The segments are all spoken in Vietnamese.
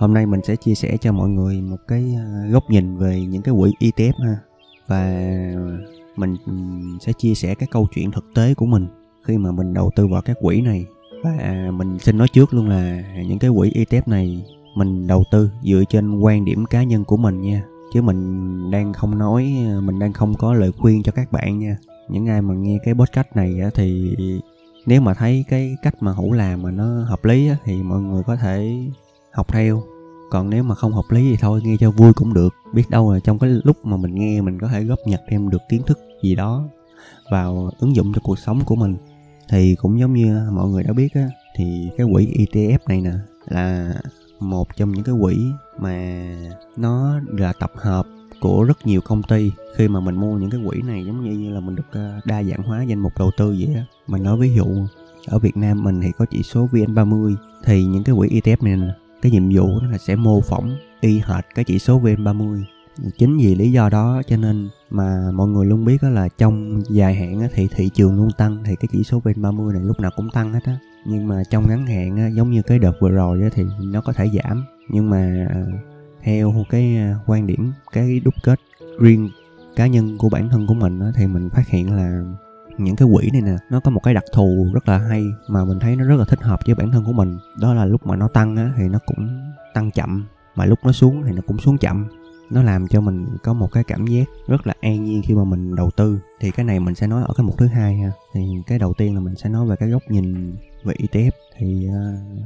hôm nay mình sẽ chia sẻ cho mọi người một cái ờ, góc nhìn về những cái quỹ ETF ha. Và mình ừ, sẽ chia sẻ cái câu chuyện thực tế của mình khi mà mình đầu tư vào các quỹ này. Và mình xin nói trước luôn là những cái quỹ ETF này mình đầu tư dựa trên quan điểm cá nhân của mình nha. Chứ mình đang không nói ờ, mình đang không có lời khuyên cho các bạn nha. Những ai mà nghe cái podcast này thì nếu mà thấy cái cách mà hữu làm mà nó hợp lý thì mọi người có thể học theo. Còn nếu mà không hợp lý thì thôi nghe cho vui cũng được. Biết đâu là trong cái lúc mà mình nghe mình có thể góp nhặt thêm được kiến thức gì đó vào ứng dụng cho cuộc sống của mình. Thì cũng giống như mọi người đã biết á thì cái quỹ ETF này nè là một trong những cái quỹ mà nó là tập hợp của rất nhiều công ty. Khi mà mình mua những cái quỹ này giống như, là mình được à, đa dạng hóa danh mục đầu tư vậy á. Mình nói ví dụ ở Việt Nam mình thì có chỉ số VN30 thì những cái quỹ ETF này nè cái nhiệm vụ đó là sẽ mô phỏng y hệt cái chỉ số VN30 chính vì lý do đó cho nên mà mọi người luôn biết đó là trong dài hạn thì thị trường luôn tăng, thì cái chỉ số VN30 này lúc nào cũng tăng hết á. Nhưng mà trong ngắn hạn giống như cái đợt vừa rồi thì nó có thể giảm. Nhưng mà ờ, theo cái ờ, quan điểm, cái đúc kết riêng cá nhân của bản thân của mình thì mình phát hiện là những cái quỹ này nè nó có một cái đặc thù rất là hay mà mình thấy nó rất là thích hợp với bản thân của mình. Đó là lúc mà nó tăng á, thì nó cũng tăng chậm mà lúc nó xuống thì nó cũng xuống chậm. Nó làm cho mình có một cái cảm giác rất là an nhiên khi mà mình đầu tư. Thì cái này mình sẽ nói ở cái mục thứ hai ha. Thì cái đầu tiên là mình sẽ nói về cái góc nhìn về ETF thì uh,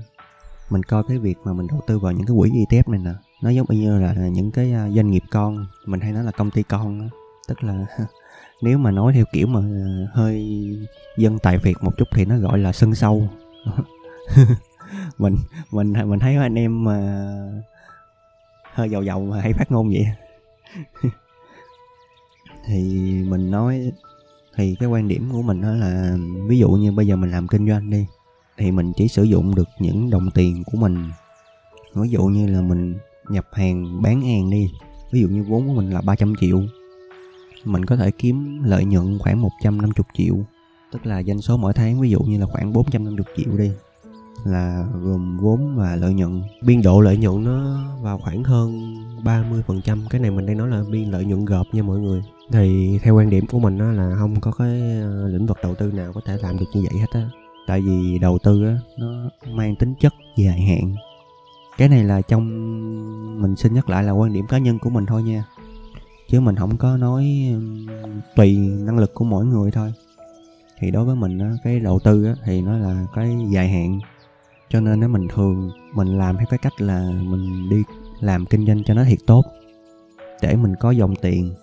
mình coi cái việc mà mình đầu tư vào những cái quỹ ETF này nè nó giống như là những cái uh, doanh nghiệp con. Mình hay nói là công ty con đó. tức là nếu mà nói theo kiểu mà ờ, hơi dân tài việt một chút thì nó gọi là sân sâu. Mình mình mình thấy anh em mà hơi giàu giàu mà hay phát ngôn vậy. Thì mình nói, thì cái quan điểm của mình đó là, ví dụ như bây giờ mình làm kinh doanh đi, thì mình chỉ sử dụng được những đồng tiền của mình. Ví dụ như là mình nhập hàng, bán hàng đi, ví dụ như vốn của mình là 300 triệu mình có thể kiếm lợi nhuận khoảng 150 triệu. Tức là doanh số mỗi tháng, ví dụ như là khoảng 450 triệu đi, là gồm vốn và lợi nhuận. Biên độ lợi nhuận nó vào khoảng hơn 30% cái này mình đang nói là biên lợi nhuận gộp nha mọi người. Thì theo quan điểm của mình đó là không có cái ờ, lĩnh vực đầu tư nào có thể làm được như vậy hết á. Tại vì đầu tư á, nó mang tính chất dài hạn. Cái này là trong, mình xin nhắc lại là quan điểm cá nhân của mình thôi nha chứ mình không có nói tùy năng lực của mỗi người thôi. Thì đối với mình á, cái đầu tư á, thì nó là cái dài hạn. Cho nên nó mình thường mình làm theo cái cách là mình đi làm kinh doanh cho nó thiệt tốt, để mình có dòng tiền.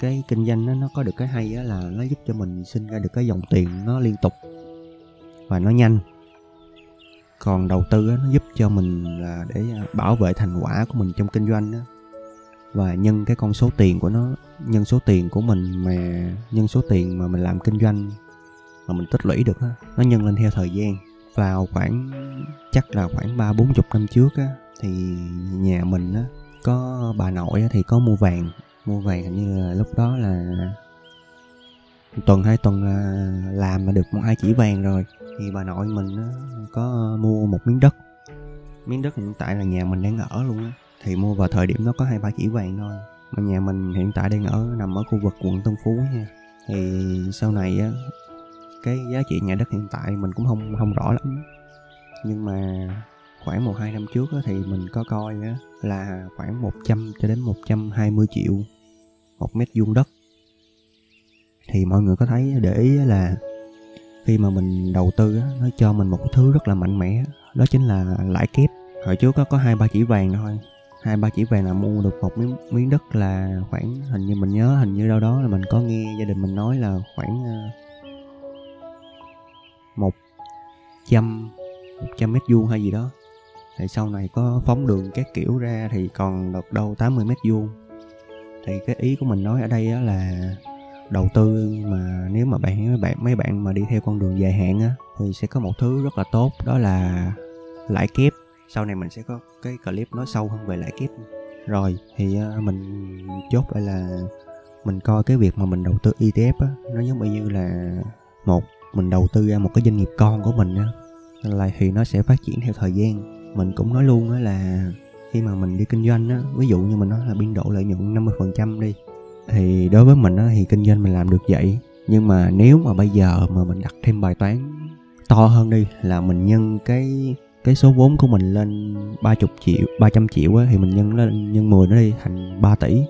Cái kinh doanh nó nó có được cái hay là nó giúp cho mình sinh ra được cái dòng tiền nó liên tục và nó nhanh. Còn đầu tư nó giúp cho mình là để bảo vệ thành quả của mình trong kinh doanh đó và nhân cái con số tiền của nó nhân số tiền của mình mà nhân số tiền mà mình làm kinh doanh mà mình tích lũy được á nó nhân lên theo thời gian. Vào khoảng chắc là khoảng ba bốn chục năm trước á thì nhà mình á có bà nội á, thì có mua vàng mua vàng hình như là lúc đó là tuần hai tuần là làm mà được một hai chỉ vàng rồi. Thì bà nội mình á, có mua một miếng đất. Miếng đất hiện tại là nhà mình đang ở luôn á thì mua vào thời điểm đó có hai ba chỉ vàng thôi. Mà nhà mình hiện tại đang ở nằm ở khu vực quận Tân Phú nha. Thì sau này á cái giá trị nhà đất hiện tại mình cũng không không rõ lắm. Nhưng mà khoảng một hai năm trước á, thì mình có coi á, là khoảng 100 cho đến 120 triệu một mét vuông đất. Thì mọi người có thấy để ý là khi mà mình đầu tư á, nó cho mình một thứ rất là mạnh mẽ. Đó chính là lãi kép. Hồi trước có có hai ba chỉ vàng thôi hai ba chỉ vàng là mua được một miếng miếng đất là khoảng, hình như mình nhớ, hình như đâu đó là mình có nghe gia đình mình nói là khoảng ờ, một trăm một trăm mét vuông hay gì đó. Thì sau này có phóng đường các kiểu ra thì còn được đâu 80 mét vuông. Thì cái ý của mình nói ở đây là đầu tư mà nếu mà bạn, mấy bạn mấy bạn mà đi theo con đường dài hạn á thì sẽ có một thứ rất là tốt, đó là lãi kép sau này mình sẽ có cái clip nói sâu hơn về lãi kép rồi, thì ờ, mình chốt lại là mình coi cái việc mà mình đầu tư ETF á, nó giống như là một, mình đầu tư ra một cái doanh nghiệp con của mình á. Là thì nó sẽ phát triển theo thời gian. Mình cũng nói luôn á là khi mà mình đi kinh doanh á, ví dụ như mình nói là biên độ lợi nhuận 50% đi, thì đối với mình á thì kinh doanh mình làm được vậy. Nhưng mà nếu mà bây giờ mà mình đặt thêm bài toán to hơn đi, là mình nhân cái cái số vốn của mình lên 30 triệu 300 triệu á, thì mình nhân lên, nhân 10 nó đi thành 3 tỷ.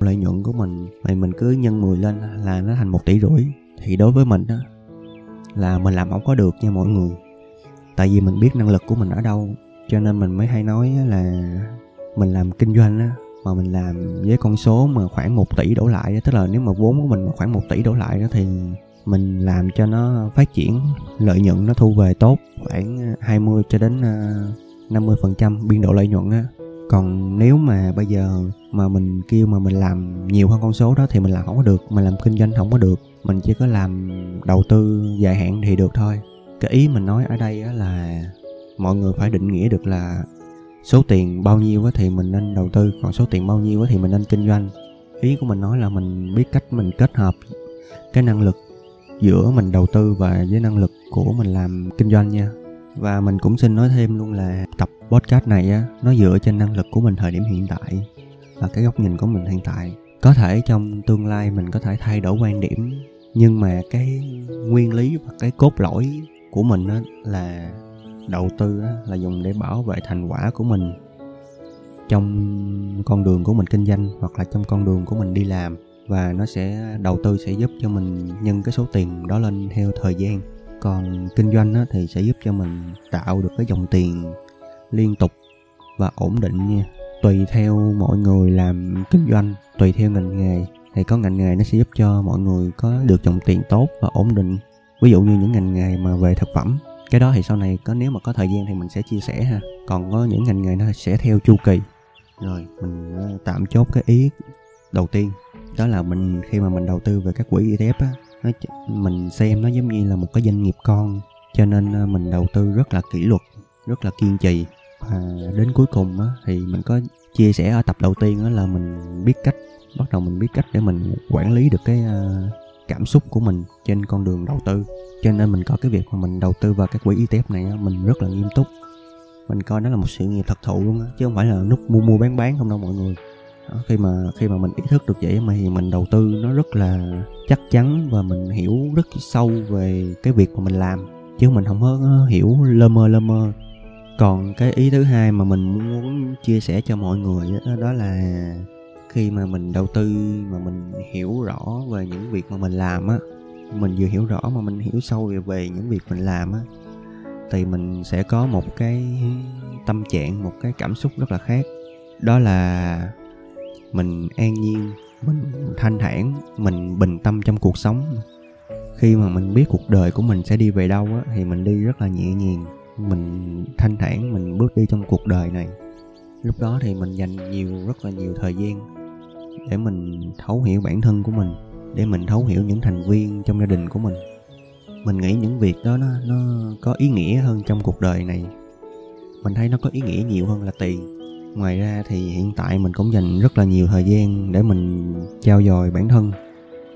Lợi nhuận của mình, thì mình cứ nhân 10 lên là nó thành 1 tỷ rưỡi. Thì đối với mình á, là mình làm không có được nha mọi người. Tại vì mình biết năng lực của mình ở đâu, cho nên mình mới hay nói là mình làm kinh doanh á, mà mình làm với con số mà khoảng 1 tỷ đổ lại tức là nếu mà vốn của mình khoảng 1 tỷ đổ lại đó thì mình làm cho nó phát triển, lợi nhuận nó thu về tốt khoảng ờ, 20 cho đến ờ, 50% trăm biên độ lợi nhuận á. Còn nếu mà bây giờ mà mình kêu mà mình làm nhiều hơn con số đó thì mình làm không có được, mình làm kinh doanh không có được. Mình chỉ có làm đầu tư dài hạn thì được thôi. Cái ý mình nói ở đây á là mọi người phải định nghĩa được là số tiền bao nhiêu thì mình nên đầu tư, còn số tiền bao nhiêu thì mình nên kinh doanh. Ý của mình nói là mình biết cách mình kết hợp cái năng lực giữa mình đầu tư và với năng lực của mình làm kinh doanh nha. Và mình cũng xin nói thêm luôn là tập podcast này á nó dựa trên năng lực của mình thời điểm hiện tại và cái góc nhìn của mình hiện tại. Có thể trong tương lai mình có thể thay đổi quan điểm nhưng mà cái nguyên lý và cái cốt lõi của mình á là đầu tư á, là dùng để bảo vệ thành quả của mình trong con đường của mình kinh doanh hoặc là trong con đường của mình đi làm và nó sẽ đầu tư sẽ giúp cho mình nhân cái số tiền đó lên theo thời gian. Còn kinh doanh á, thì sẽ giúp cho mình tạo được cái dòng tiền liên tục và ổn định nha. Tùy theo mọi người làm kinh doanh tùy theo ngành nghề thì có ngành nghề nó sẽ giúp cho mọi người có được dòng tiền tốt và ổn định. Ví dụ như những ngành nghề mà về thực phẩm cái đó thì sau này có nếu mà có thời gian thì mình sẽ chia sẻ ha. Còn có những ngành nghề nó sẽ theo chu kỳ. Rồi mình ờ, tạm chốt cái ý đầu tiên đó là mình khi mà mình đầu tư về các quỹ ETF á nó mình xem nó giống như là một cái doanh nghiệp con cho nên ờ, mình đầu tư rất là kỷ luật rất là kiên trì. Và đến cuối cùng á thì mình có chia sẻ ở tập đầu tiên á là mình biết cách bắt đầu mình biết cách để mình quản lý được cái ờ, cảm xúc của mình trên con đường đầu tư. Cho nên mình có cái việc mà mình đầu tư vào các quỹ ETF này á, mình rất là nghiêm túc. Mình coi nó là một sự nghiệp thật thụ luôn á chứ không phải là nút mua mua bán bán không đâu mọi người đó, khi mà khi mà mình ý thức được vậy mà thì mình đầu tư nó rất là chắc chắn và mình hiểu rất sâu về cái việc mà mình làm. Chứ mình không có hiểu lơ mơ lơ mơ. Còn cái ý thứ hai mà mình muốn chia sẻ cho mọi người đó, đó là khi mà mình đầu tư mà mình hiểu rõ về những việc mà mình làm á mình vừa hiểu rõ mà mình hiểu sâu về, về những việc mình làm á thì mình sẽ có một cái tâm trạng một cái cảm xúc rất là khác. Đó là mình an nhiên, mình thanh thản, mình bình tâm trong cuộc sống. Khi mà mình biết cuộc đời của mình sẽ đi về đâu á, thì mình đi rất là nhẹ nhàng, mình thanh thản, mình bước đi trong cuộc đời này. Lúc đó thì mình dành nhiều, rất là nhiều thời gian để mình thấu hiểu bản thân của mình, để mình thấu hiểu những thành viên trong gia đình của mình. Mình nghĩ những việc đó nó nó có ý nghĩa hơn trong cuộc đời này. Mình thấy nó có ý nghĩa nhiều hơn là tiền ngoài ra thì hiện tại mình cũng dành rất là nhiều thời gian để mình trao dồi bản thân.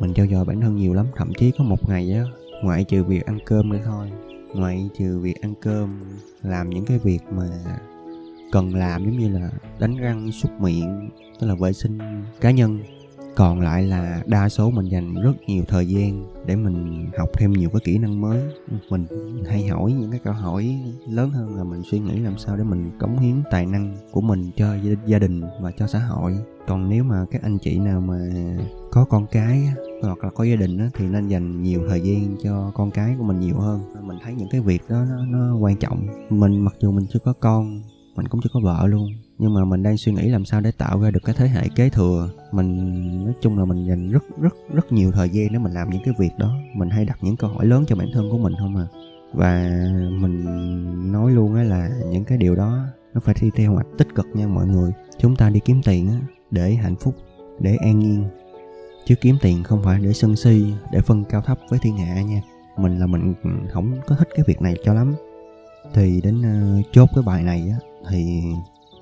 Mình trao dồi bản thân nhiều lắm, thậm chí có một ngày á, ngoại trừ việc ăn cơm nữa thôi. Ngoại trừ việc ăn cơm, làm những cái việc mà cần làm, giống như là đánh răng, súc miệng, tức là vệ sinh cá nhân còn lại là đa số mình dành rất nhiều thời gian để mình học thêm nhiều cái kỹ năng mới. Mình hay hỏi những cái câu hỏi lớn hơn là mình suy nghĩ làm sao để mình cống hiến tài năng của mình cho gia đình và cho xã hội. Còn nếu mà các anh chị nào mà có con cái hoặc là có gia đình á, thì nên dành nhiều thời gian cho con cái của mình nhiều hơn. Mình thấy những cái việc đó nó, nó quan trọng. Mình mặc dù mình chưa có con mình cũng chưa có vợ luôn nhưng mà mình đang suy nghĩ làm sao để tạo ra được cái thế hệ kế thừa. Mình nói chung là mình dành rất rất rất nhiều thời gian để mình làm những cái việc đó. Mình hay đặt những câu hỏi lớn cho bản thân của mình không à. Và mình nói luôn á là những cái điều đó nó phải đi theo hoạch tích cực nha mọi người. Chúng ta đi kiếm tiền á để hạnh phúc để an nhiên. Chứ kiếm tiền không phải để sân si để phân cao thấp với thiên hạ nha. Mình là mình không có thích cái việc này cho lắm. Thì đến uh, chốt cái bài này á thì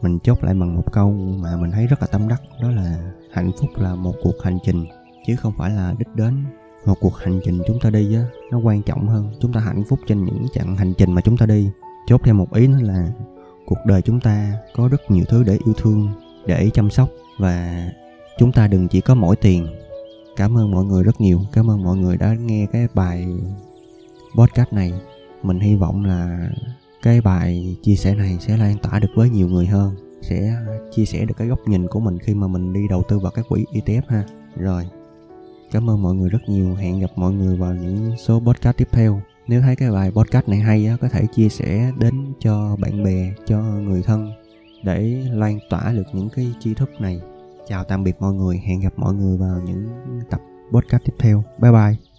mình chốt lại bằng một câu mà mình thấy rất là tâm đắc, đó là hạnh phúc là một cuộc hành trình, chứ không phải là đích đến. Một cuộc hành trình chúng ta đi á, nó quan trọng hơn. Chúng ta hạnh phúc trên những chặng hành trình mà chúng ta đi. Chốt thêm một ý nữa là cuộc đời chúng ta có rất nhiều thứ để yêu thương, để chăm sóc và chúng ta đừng chỉ có mỗi tiền. Cảm ơn mọi người rất nhiều. Cảm ơn mọi người đã nghe cái bài podcast này. Mình hy vọng là cái bài chia sẻ này sẽ lan tỏa được với nhiều người hơn, sẽ chia sẻ được cái góc nhìn của mình khi mà mình đi đầu tư vào các quỹ ETF ha. Rồi, cảm ơn mọi người rất nhiều. Hẹn gặp mọi người vào những số podcast tiếp theo. Nếu thấy cái bài podcast này hay có thể chia sẻ đến cho bạn bè, cho người thân để lan tỏa được những cái tri thức này. Chào tạm biệt mọi người. Hẹn gặp mọi người vào những tập podcast tiếp theo. Bye bye.